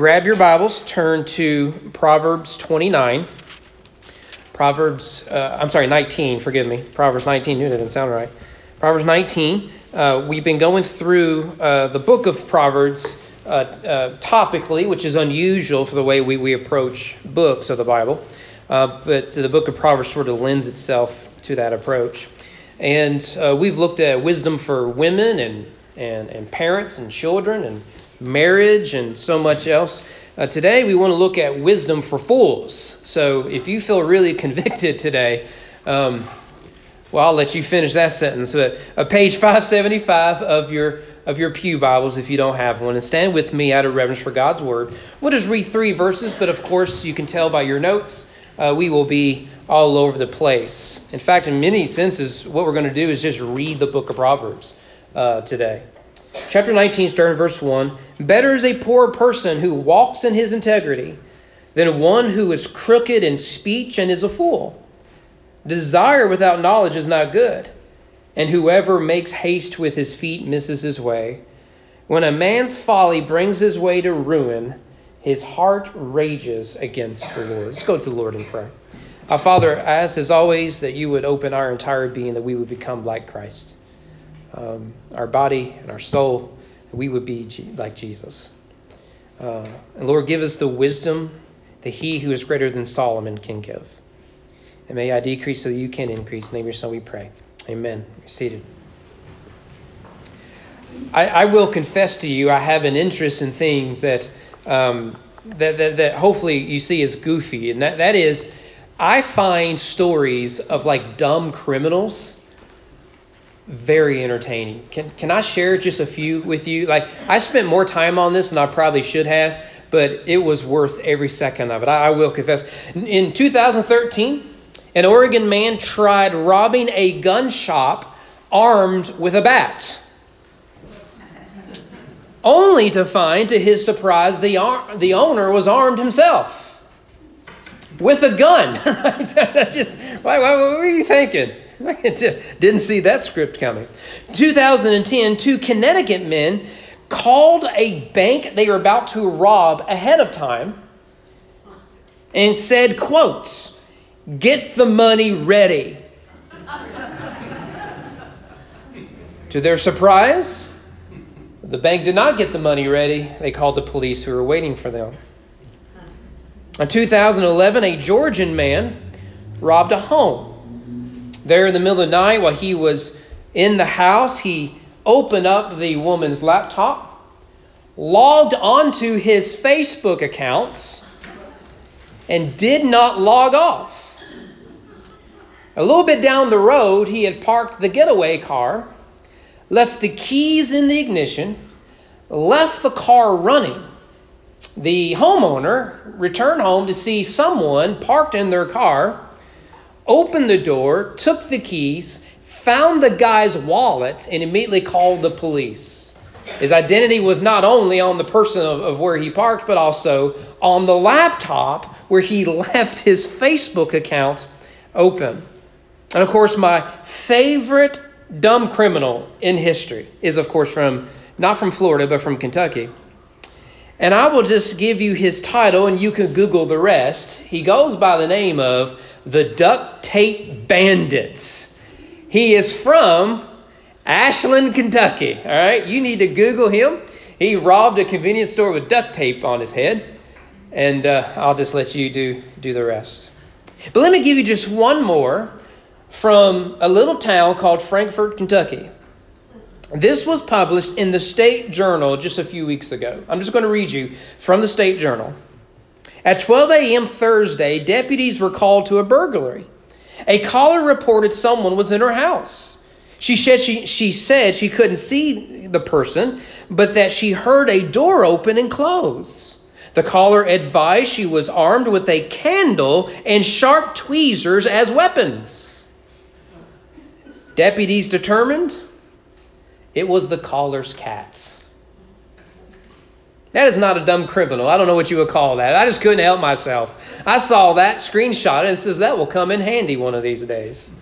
grab your Bibles, turn to Proverbs 29. Proverbs, uh, I'm sorry, 19, forgive me. Proverbs 19, knew that didn't sound right. Proverbs 19. Uh, we've been going through uh, the book of Proverbs uh, uh, topically, which is unusual for the way we, we approach books of the Bible. Uh, but the book of Proverbs sort of lends itself to that approach. And we've looked at wisdom for women and, and, and parents and children and marriage and so much else. Uh, today, we want to look at wisdom for fools. So, if you feel really convicted today, um, well, I'll let you finish that sentence. But uh, page 575 of your of your pew Bibles, if you don't have one, and stand with me out of reverence for God's word. We'll just read three verses, but of course, you can tell by your notes, uh, we will be all over the place. In fact, in many senses, what we're going to do is just read the book of Proverbs uh, today. Chapter 19, starting verse 1 Better is a poor person who walks in his integrity than one who is crooked in speech and is a fool. Desire without knowledge is not good, and whoever makes haste with his feet misses his way. When a man's folly brings his way to ruin, his heart rages against the Lord. Let's go to the Lord in prayer. Our Father, I ask as always that you would open our entire being, that we would become like Christ um, our body and our soul, we would be like Jesus. Uh, and Lord, give us the wisdom that He who is greater than Solomon can give. And may I decrease so that you can increase. In the name of your Son we pray. Amen. Seated. I, I, will confess to you, I have an interest in things that, um, that, that, that hopefully you see as goofy. And that, that is, I find stories of like dumb criminals very entertaining. Can, can I share just a few with you? Like, I spent more time on this than I probably should have, but it was worth every second of it. I, I will confess. In 2013, an Oregon man tried robbing a gun shop armed with a bat. Only to find, to his surprise, the, ar- the owner was armed himself with a gun. right? just, what, what were you thinking? Didn't see that script coming. 2010, two Connecticut men called a bank they were about to rob ahead of time and said, quotes, get the money ready. to their surprise, the bank did not get the money ready. They called the police who were waiting for them. In 2011, a Georgian man robbed a home there in the middle of the night while he was in the house, he opened up the woman's laptop, logged onto his Facebook accounts, and did not log off. A little bit down the road, he had parked the getaway car, left the keys in the ignition, left the car running. The homeowner returned home to see someone parked in their car opened the door, took the keys, found the guy's wallet, and immediately called the police. His identity was not only on the person of, of, where he parked, but also on the laptop where he left his Facebook account open. And of course, my favorite dumb criminal in history is, of course, from not from Florida, but from Kentucky. And I will just give you his title, and you can Google the rest. He goes by the name of the Duct Tape Bandits. He is from Ashland, Kentucky. All right, you need to Google him. He robbed a convenience store with duct tape on his head, and uh, I'll just let you do do the rest. But let me give you just one more from a little town called Frankfort, Kentucky. This was published in the State Journal just a few weeks ago. I'm just going to read you from the State Journal. At 12 a.m. Thursday, deputies were called to a burglary. A caller reported someone was in her house. She said she, she said she couldn't see the person, but that she heard a door open and close. The caller advised she was armed with a candle and sharp tweezers as weapons. Deputies determined it was the caller's cats. That is not a dumb criminal. I don't know what you would call that. I just couldn't help myself. I saw that screenshot and says that will come in handy one of these days.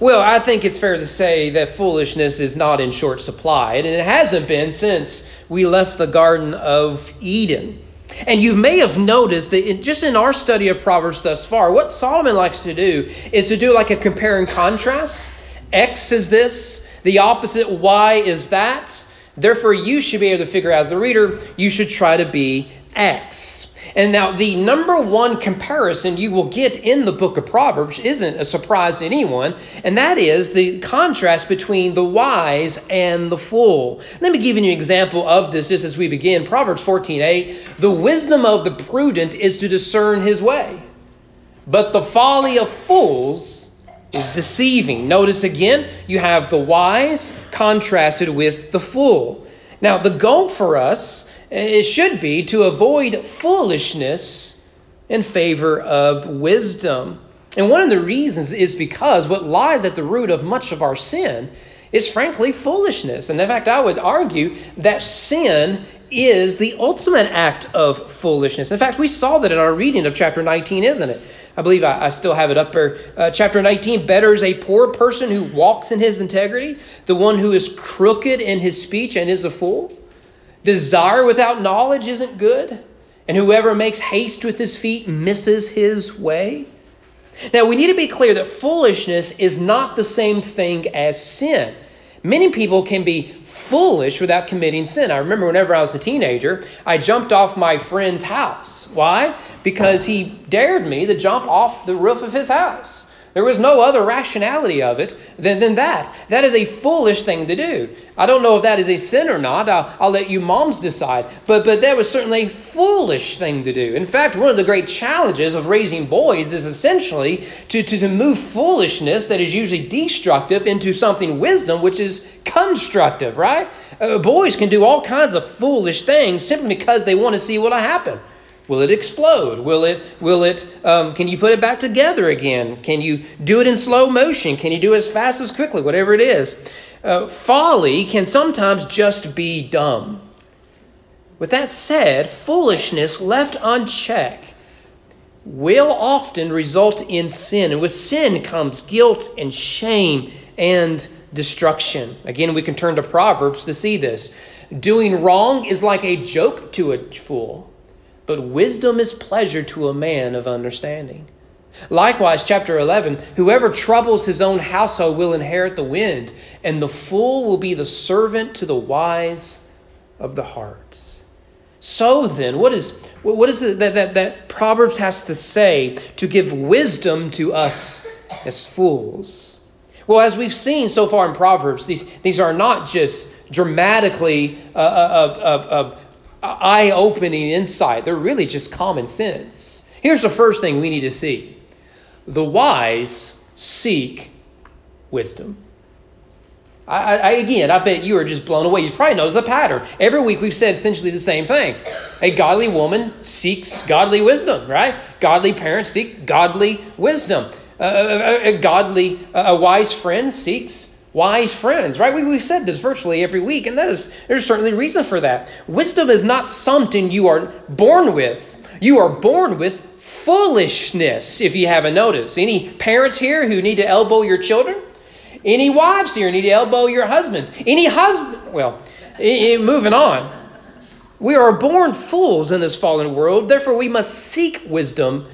Well, I think it's fair to say that foolishness is not in short supply, and it hasn't been since we left the Garden of Eden. And you may have noticed that in, just in our study of Proverbs thus far, what Solomon likes to do is to do like a compare and contrast. X is this, the opposite Y is that. Therefore, you should be able to figure out as a reader, you should try to be X. And now, the number one comparison you will get in the book of Proverbs isn't a surprise to anyone, and that is the contrast between the wise and the fool. Let me give you an example of this just as we begin. Proverbs 14 8 The wisdom of the prudent is to discern his way, but the folly of fools is deceiving. Notice again, you have the wise contrasted with the fool. Now, the goal for us it should be to avoid foolishness in favor of wisdom. And one of the reasons is because what lies at the root of much of our sin is frankly foolishness. And in fact, I would argue that sin is the ultimate act of foolishness. In fact, we saw that in our reading of chapter 19, isn't it? I believe I, I still have it up there. Uh, chapter 19 Better is a poor person who walks in his integrity, the one who is crooked in his speech and is a fool. Desire without knowledge isn't good, and whoever makes haste with his feet misses his way. Now, we need to be clear that foolishness is not the same thing as sin. Many people can be foolish without committing sin. I remember whenever I was a teenager, I jumped off my friend's house. Why? Because he dared me to jump off the roof of his house. There was no other rationality of it than, than that. That is a foolish thing to do. I don't know if that is a sin or not. I'll, I'll let you moms decide. But, but that was certainly a foolish thing to do. In fact, one of the great challenges of raising boys is essentially to, to, to move foolishness that is usually destructive into something wisdom, which is constructive, right? Uh, boys can do all kinds of foolish things simply because they want to see what will happen. Will it explode? Will it, will it, um, can you put it back together again? Can you do it in slow motion? Can you do it as fast as quickly? Whatever it is. Uh, folly can sometimes just be dumb. With that said, foolishness left unchecked will often result in sin. And with sin comes guilt and shame and destruction. Again, we can turn to Proverbs to see this. Doing wrong is like a joke to a fool but wisdom is pleasure to a man of understanding. Likewise, chapter 11 whoever troubles his own household will inherit the wind, and the fool will be the servant to the wise of the heart. So then, what is, what is it that, that, that Proverbs has to say to give wisdom to us as fools? Well, as we've seen so far in Proverbs, these, these are not just dramatically uh, uh, uh, uh eye opening insight. They're really just common sense. Here's the first thing we need to see the wise seek wisdom. I, I, again, I bet you are just blown away. You probably notice a pattern. Every week we've said essentially the same thing. A godly woman seeks godly wisdom, right? Godly parents seek godly wisdom. Uh, a, a, godly, a wise friend seeks wise friends, right? We, we've said this virtually every week, and that is, there's certainly reason for that. Wisdom is not something you are born with. You are born with foolishness, if you haven't noticed. Any parents here who need to elbow your children? Any wives here need to elbow your husbands? Any husband? Well, moving on. We are born fools in this fallen world, therefore, we must seek wisdom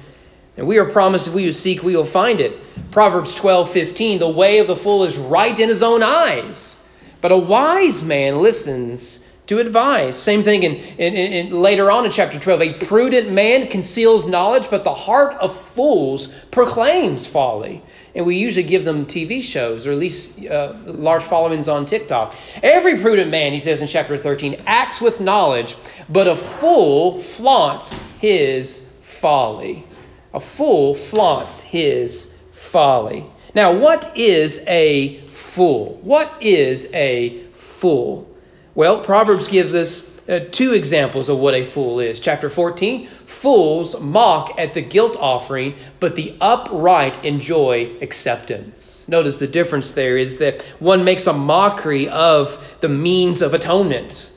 and we are promised if we seek, we will find it. Proverbs 12, 15, the way of the fool is right in his own eyes, but a wise man listens to advice. Same thing in, in, in, later on in chapter 12. A prudent man conceals knowledge, but the heart of fools proclaims folly. And we usually give them TV shows or at least uh, large followings on TikTok. Every prudent man, he says in chapter 13, acts with knowledge, but a fool flaunts his folly. A fool flaunts his folly. Now, what is a fool? What is a fool? Well, Proverbs gives us uh, two examples of what a fool is. Chapter 14 Fools mock at the guilt offering, but the upright enjoy acceptance. Notice the difference there is that one makes a mockery of the means of atonement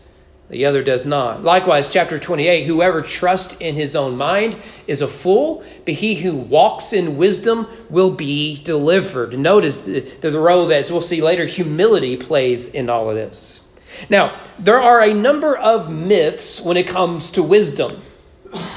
the other does not. Likewise, chapter 28 whoever trusts in his own mind is a fool, but he who walks in wisdom will be delivered. Notice the, the role that, as we'll see later, humility plays in all of this. Now, there are a number of myths when it comes to wisdom.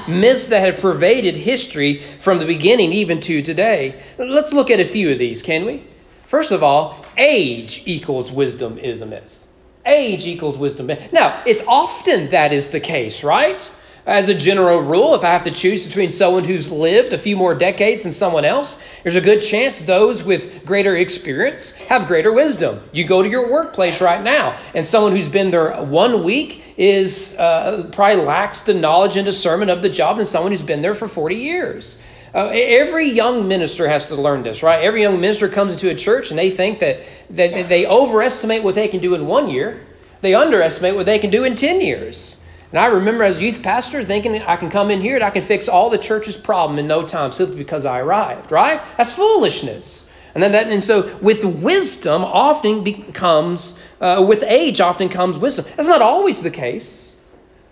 myths that have pervaded history from the beginning even to today. Let's look at a few of these, can we? First of all, age equals wisdom is a myth. Age equals wisdom. Now, it's often that is the case, right? As a general rule, if I have to choose between someone who's lived a few more decades than someone else, there's a good chance those with greater experience have greater wisdom. You go to your workplace right now, and someone who's been there one week is uh, probably lacks the knowledge and discernment of the job than someone who's been there for 40 years. Uh, every young minister has to learn this, right? Every young minister comes into a church and they think that, that they overestimate what they can do in one year, they underestimate what they can do in 10 years. And I remember as a youth pastor thinking I can come in here and I can fix all the church's problem in no time simply because I arrived, right? That's foolishness. And then that, and so with wisdom often becomes, uh, with age often comes wisdom. That's not always the case.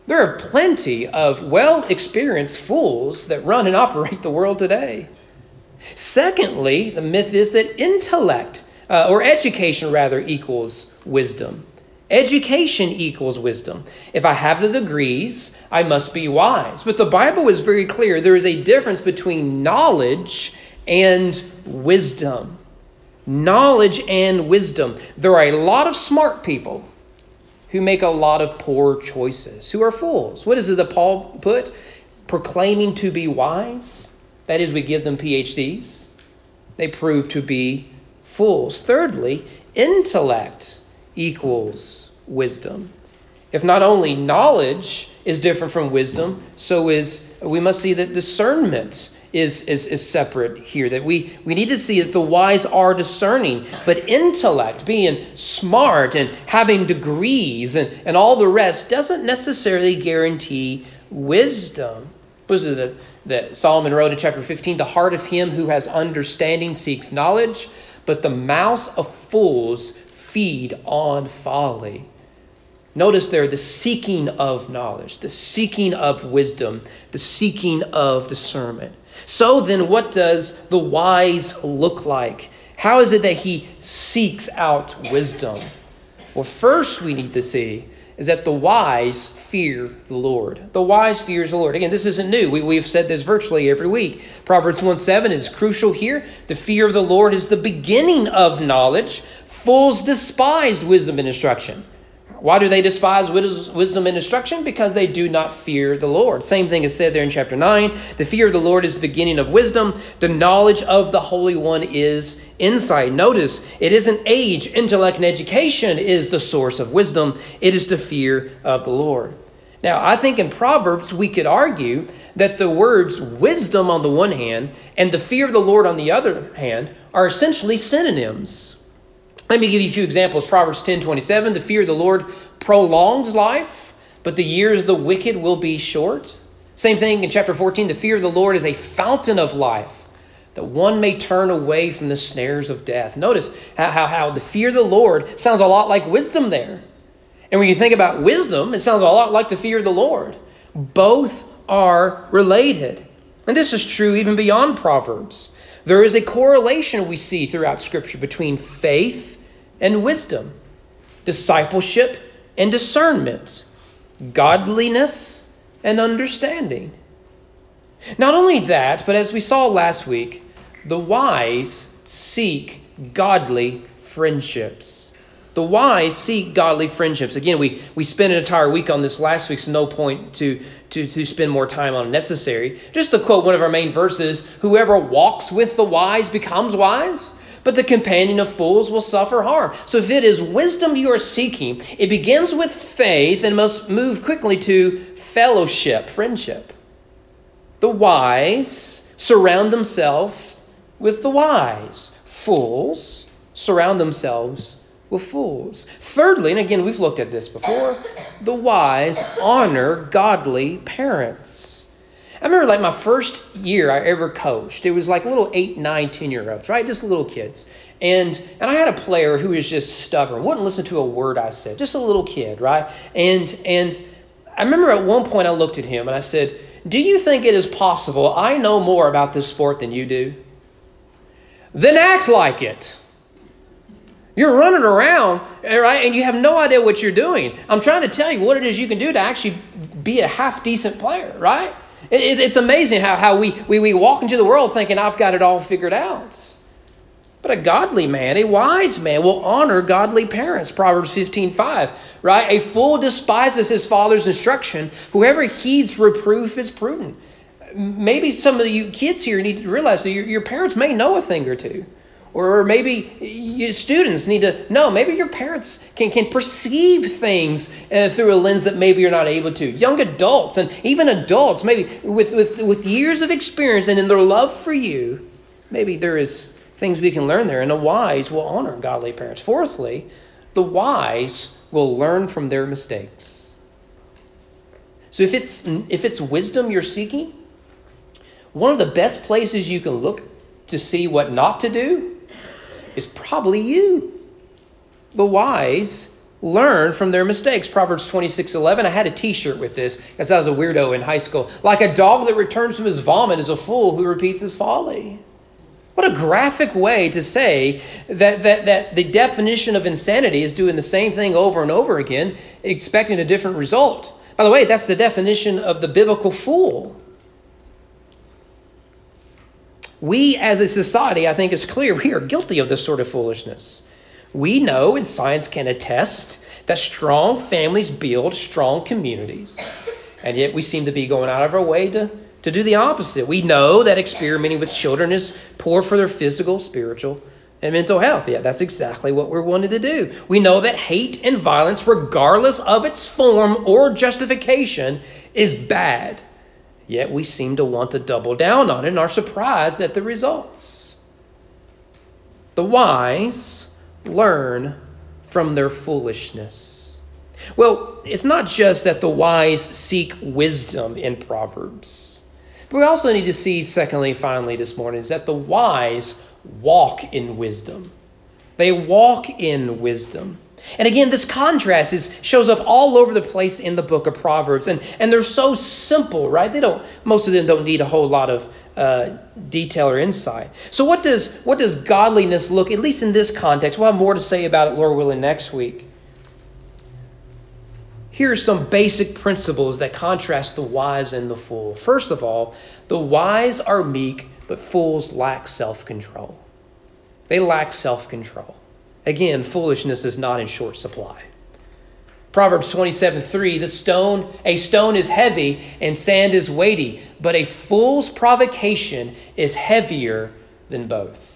There are plenty of well experienced fools that run and operate the world today. Secondly, the myth is that intellect, uh, or education rather, equals wisdom. Education equals wisdom. If I have the degrees, I must be wise. But the Bible is very clear there is a difference between knowledge and wisdom. Knowledge and wisdom. There are a lot of smart people who make a lot of poor choices, who are fools. What is it that Paul put? Proclaiming to be wise. That is, we give them PhDs. They prove to be fools. Thirdly, intellect equals wisdom. If not only knowledge is different from wisdom, so is we must see that discernment is, is, is separate here. That we, we need to see that the wise are discerning, but intellect, being smart and having degrees and, and all the rest, doesn't necessarily guarantee wisdom. Was it that, that Solomon wrote in chapter 15? The heart of him who has understanding seeks knowledge, but the mouth of fools feed on folly. Notice there the seeking of knowledge, the seeking of wisdom, the seeking of discernment. So then, what does the wise look like? How is it that he seeks out wisdom? Well, first we need to see is that the wise fear the Lord. The wise fears the Lord. Again, this isn't new. We, we've said this virtually every week. Proverbs 1 7 is crucial here. The fear of the Lord is the beginning of knowledge. Fools despised wisdom and instruction. Why do they despise wisdom and instruction? Because they do not fear the Lord. Same thing is said there in chapter 9. The fear of the Lord is the beginning of wisdom. The knowledge of the Holy One is insight. Notice, it isn't age, intellect, and education is the source of wisdom. It is the fear of the Lord. Now, I think in Proverbs we could argue that the words wisdom on the one hand and the fear of the Lord on the other hand are essentially synonyms. Let me give you a few examples. Proverbs 10 27, the fear of the Lord prolongs life, but the years of the wicked will be short. Same thing in chapter 14, the fear of the Lord is a fountain of life, that one may turn away from the snares of death. Notice how, how, how the fear of the Lord sounds a lot like wisdom there. And when you think about wisdom, it sounds a lot like the fear of the Lord. Both are related. And this is true even beyond Proverbs. There is a correlation we see throughout Scripture between faith and wisdom, discipleship and discernment, godliness and understanding. Not only that, but as we saw last week, the wise seek godly friendships. The wise seek godly friendships. Again, we, we spent an entire week on this last week, so no point to, to, to spend more time on necessary. Just to quote one of our main verses Whoever walks with the wise becomes wise but the companion of fools will suffer harm. So if it is wisdom you are seeking, it begins with faith and must move quickly to fellowship, friendship. The wise surround themselves with the wise. Fools surround themselves with fools. Thirdly, and again, we've looked at this before, the wise honor godly parents. I remember like my first year I ever coached. It was like little eight, nine, ten year olds, right? Just little kids. And and I had a player who was just stubborn, wouldn't listen to a word I said. Just a little kid, right? And and I remember at one point I looked at him and I said, Do you think it is possible I know more about this sport than you do? Then act like it. You're running around, eh, right, and you have no idea what you're doing. I'm trying to tell you what it is you can do to actually be a half decent player, right? It, it's amazing how, how we, we, we walk into the world thinking, I've got it all figured out. But a godly man, a wise man, will honor godly parents. Proverbs 15 5, right? A fool despises his father's instruction. Whoever heeds reproof is prudent. Maybe some of you kids here need to realize that your, your parents may know a thing or two. Or maybe you students need to know, maybe your parents can, can perceive things uh, through a lens that maybe you're not able to. Young adults and even adults, maybe with, with, with years of experience and in their love for you, maybe there is things we can learn there. And the wise will honor godly parents. Fourthly, the wise will learn from their mistakes. So if it's, if it's wisdom you're seeking, one of the best places you can look to see what not to do is probably you. The wise learn from their mistakes. Proverbs 26 11. I had a t shirt with this because I was a weirdo in high school. Like a dog that returns from his vomit is a fool who repeats his folly. What a graphic way to say that, that, that the definition of insanity is doing the same thing over and over again, expecting a different result. By the way, that's the definition of the biblical fool. We as a society, I think, it's clear, we are guilty of this sort of foolishness. We know, and science can attest, that strong families build strong communities. And yet we seem to be going out of our way to, to do the opposite. We know that experimenting with children is poor for their physical, spiritual, and mental health. Yeah, that's exactly what we're wanting to do. We know that hate and violence, regardless of its form or justification, is bad. Yet we seem to want to double down on it and are surprised at the results. The wise learn from their foolishness. Well, it's not just that the wise seek wisdom in Proverbs, but we also need to see, secondly, finally, this morning, is that the wise walk in wisdom. They walk in wisdom. And again, this contrast is, shows up all over the place in the book of Proverbs. And, and they're so simple, right? They don't, most of them don't need a whole lot of uh, detail or insight. So what does, what does godliness look, at least in this context? We'll have more to say about it, Lord willing, next week. Here are some basic principles that contrast the wise and the fool. First of all, the wise are meek, but fools lack self control. They lack self control. Again, foolishness is not in short supply. Proverbs 27 3 The stone, a stone is heavy and sand is weighty, but a fool's provocation is heavier than both.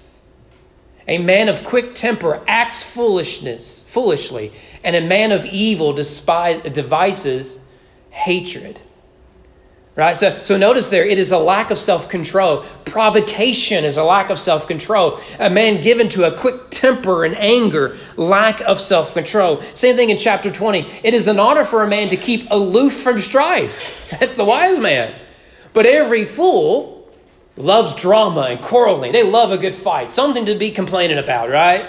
A man of quick temper acts foolishness, foolishly, and a man of evil despise, devises hatred. Right? So, so notice there, it is a lack of self control. Provocation is a lack of self control. A man given to a quick temper and anger, lack of self control. Same thing in chapter 20. It is an honor for a man to keep aloof from strife. That's the wise man. But every fool loves drama and quarreling. They love a good fight, something to be complaining about, right?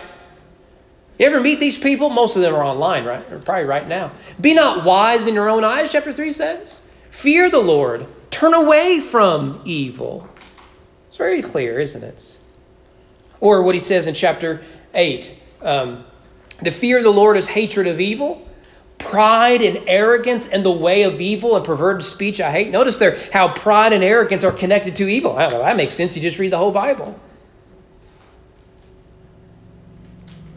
You ever meet these people? Most of them are online, right? Or probably right now. Be not wise in your own eyes, chapter 3 says. Fear the Lord. Turn away from evil. It's very clear, isn't it? Or what he says in chapter 8 um, the fear of the Lord is hatred of evil. Pride and arrogance and the way of evil and perverted speech I hate. Notice there how pride and arrogance are connected to evil. Know, that makes sense. You just read the whole Bible.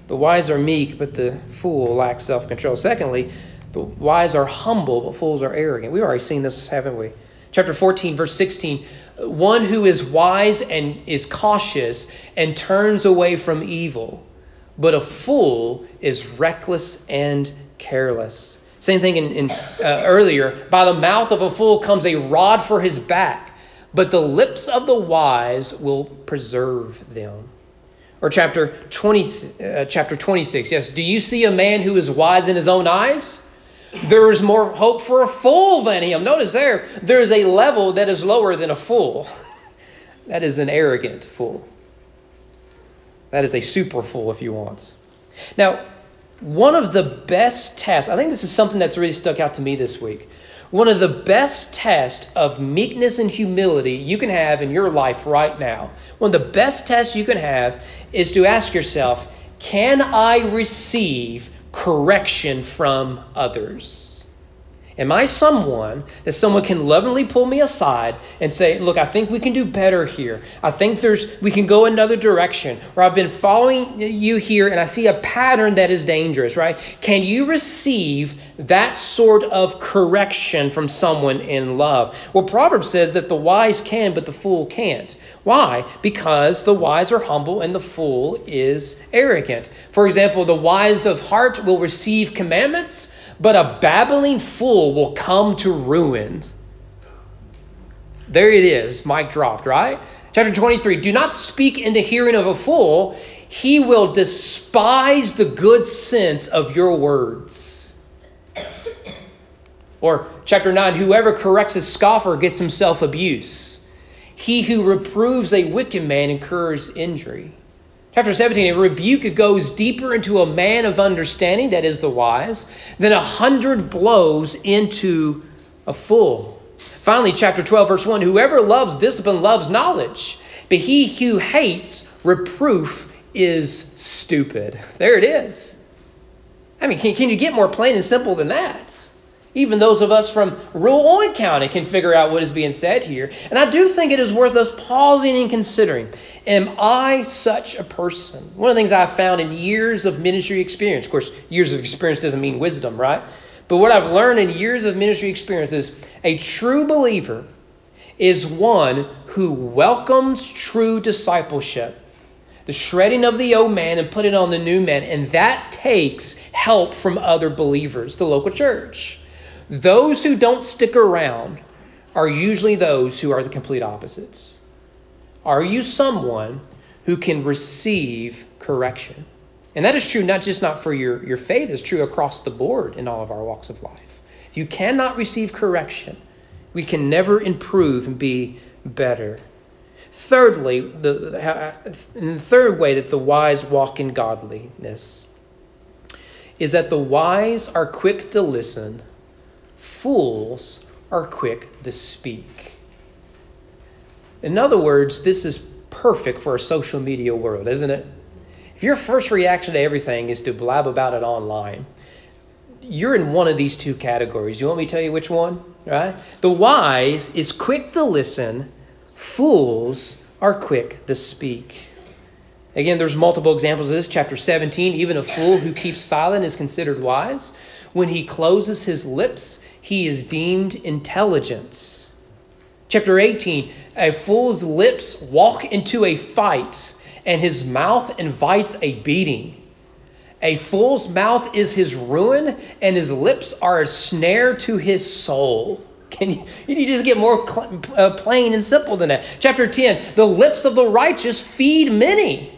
The wise are meek, but the fool lacks self control. Secondly, the wise are humble, but fools are arrogant. We've already seen this, haven't we? Chapter 14, verse 16 one who is wise and is cautious and turns away from evil, but a fool is reckless and careless. Same thing in, in uh, earlier. By the mouth of a fool comes a rod for his back, but the lips of the wise will preserve them. Or chapter 20, uh, chapter 26. Yes. Do you see a man who is wise in his own eyes? There is more hope for a fool than him. Notice there, there is a level that is lower than a fool. That is an arrogant fool. That is a super fool, if you want. Now, one of the best tests, I think this is something that's really stuck out to me this week. One of the best tests of meekness and humility you can have in your life right now, one of the best tests you can have is to ask yourself, can I receive correction from others. Am I someone that someone can lovingly pull me aside and say, "Look, I think we can do better here. I think there's we can go another direction." Or I've been following you here and I see a pattern that is dangerous, right? Can you receive that sort of correction from someone in love? Well, Proverbs says that the wise can, but the fool can't. Why? Because the wise are humble and the fool is arrogant. For example, the wise of heart will receive commandments but a babbling fool will come to ruin. There it is, mic dropped, right? Chapter 23 Do not speak in the hearing of a fool, he will despise the good sense of your words. Or chapter 9 Whoever corrects a scoffer gets himself abuse. He who reproves a wicked man incurs injury. Chapter 17, a rebuke goes deeper into a man of understanding, that is the wise, than a hundred blows into a fool. Finally, chapter 12, verse 1 Whoever loves discipline loves knowledge, but he who hates reproof is stupid. There it is. I mean, can, can you get more plain and simple than that? Even those of us from Owen County can figure out what is being said here. And I do think it is worth us pausing and considering Am I such a person? One of the things I've found in years of ministry experience, of course, years of experience doesn't mean wisdom, right? But what I've learned in years of ministry experience is a true believer is one who welcomes true discipleship the shredding of the old man and putting on the new man. And that takes help from other believers, the local church. Those who don't stick around are usually those who are the complete opposites. Are you someone who can receive correction? And that is true not just not for your, your faith, it's true across the board in all of our walks of life. If you cannot receive correction, we can never improve and be better. Thirdly, the, the third way that the wise walk in godliness is that the wise are quick to listen fools are quick to speak. In other words, this is perfect for a social media world, isn't it? If your first reaction to everything is to blab about it online, you're in one of these two categories. You want me to tell you which one? Right? The wise is quick to listen, fools are quick to speak. Again, there's multiple examples of this. Chapter 17, even a fool who keeps silent is considered wise. When he closes his lips, he is deemed intelligence. Chapter 18 A fool's lips walk into a fight, and his mouth invites a beating. A fool's mouth is his ruin, and his lips are a snare to his soul. Can you, you just get more cl- uh, plain and simple than that? Chapter 10 The lips of the righteous feed many,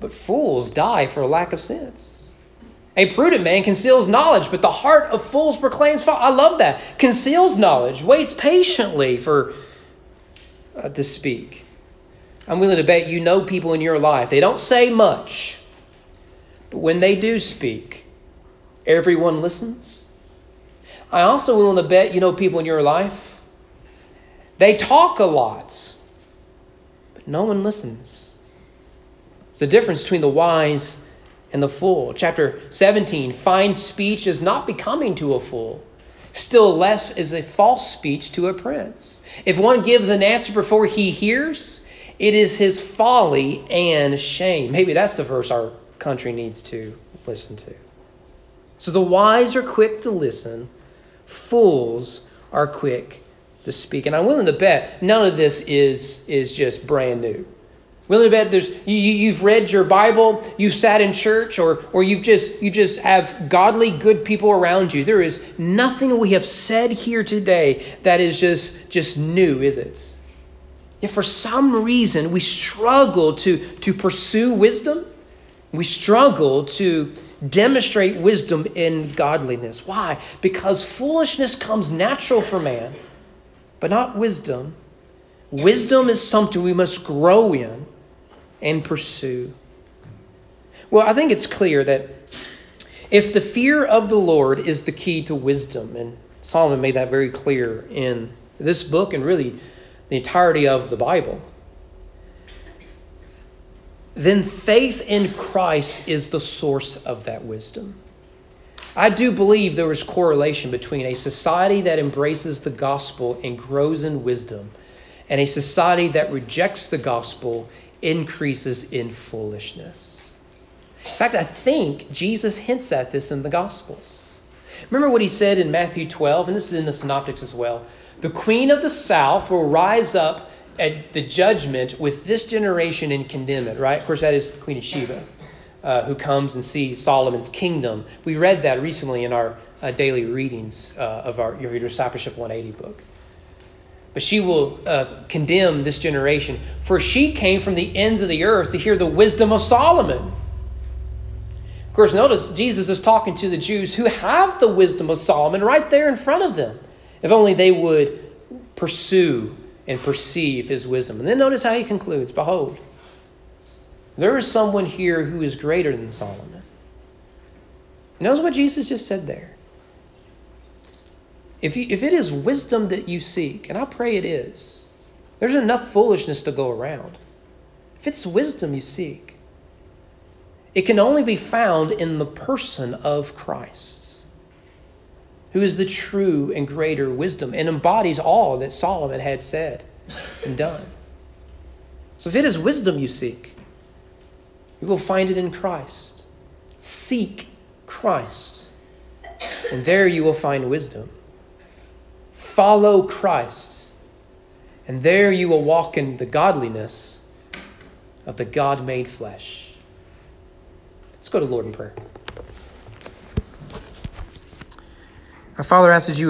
but fools die for lack of sense. A prudent man conceals knowledge, but the heart of fools proclaims folly. I love that. Conceals knowledge, waits patiently for uh, to speak. I'm willing to bet you know people in your life. They don't say much, but when they do speak, everyone listens. I also willing to bet you know people in your life. They talk a lot, but no one listens. It's the difference between the wise and the fool. Chapter 17 fine speech is not becoming to a fool. Still less is a false speech to a prince. If one gives an answer before he hears, it is his folly and shame. Maybe that's the verse our country needs to listen to. So the wise are quick to listen, fools are quick to speak. And I'm willing to bet none of this is, is just brand new. Willing to there's you, you've read your Bible, you've sat in church, or or you've just you just have godly, good people around you. There is nothing we have said here today that is just just new, is it? If for some reason we struggle to to pursue wisdom, we struggle to demonstrate wisdom in godliness. Why? Because foolishness comes natural for man, but not wisdom. Wisdom is something we must grow in and pursue. Well, I think it's clear that if the fear of the Lord is the key to wisdom, and Solomon made that very clear in this book and really the entirety of the Bible, then faith in Christ is the source of that wisdom. I do believe there is correlation between a society that embraces the gospel and grows in wisdom and a society that rejects the gospel increases in foolishness. In fact, I think Jesus hints at this in the gospels. Remember what he said in Matthew 12, and this is in the synoptics as well. The queen of the south will rise up at the judgment with this generation and condemn it, right? Of course, that is the Queen of Sheba uh, who comes and sees Solomon's kingdom. We read that recently in our uh, daily readings uh, of our Your Discipleship 180 book. But she will uh, condemn this generation, for she came from the ends of the earth to hear the wisdom of Solomon. Of course, notice Jesus is talking to the Jews who have the wisdom of Solomon right there in front of them. If only they would pursue and perceive his wisdom. And then notice how he concludes Behold, there is someone here who is greater than Solomon. Notice what Jesus just said there. If, you, if it is wisdom that you seek, and I pray it is, there's enough foolishness to go around. If it's wisdom you seek, it can only be found in the person of Christ, who is the true and greater wisdom and embodies all that Solomon had said and done. So if it is wisdom you seek, you will find it in Christ. Seek Christ, and there you will find wisdom. Follow Christ, and there you will walk in the godliness of the God made flesh. Let's go to Lord in prayer. Our Father, I ask that you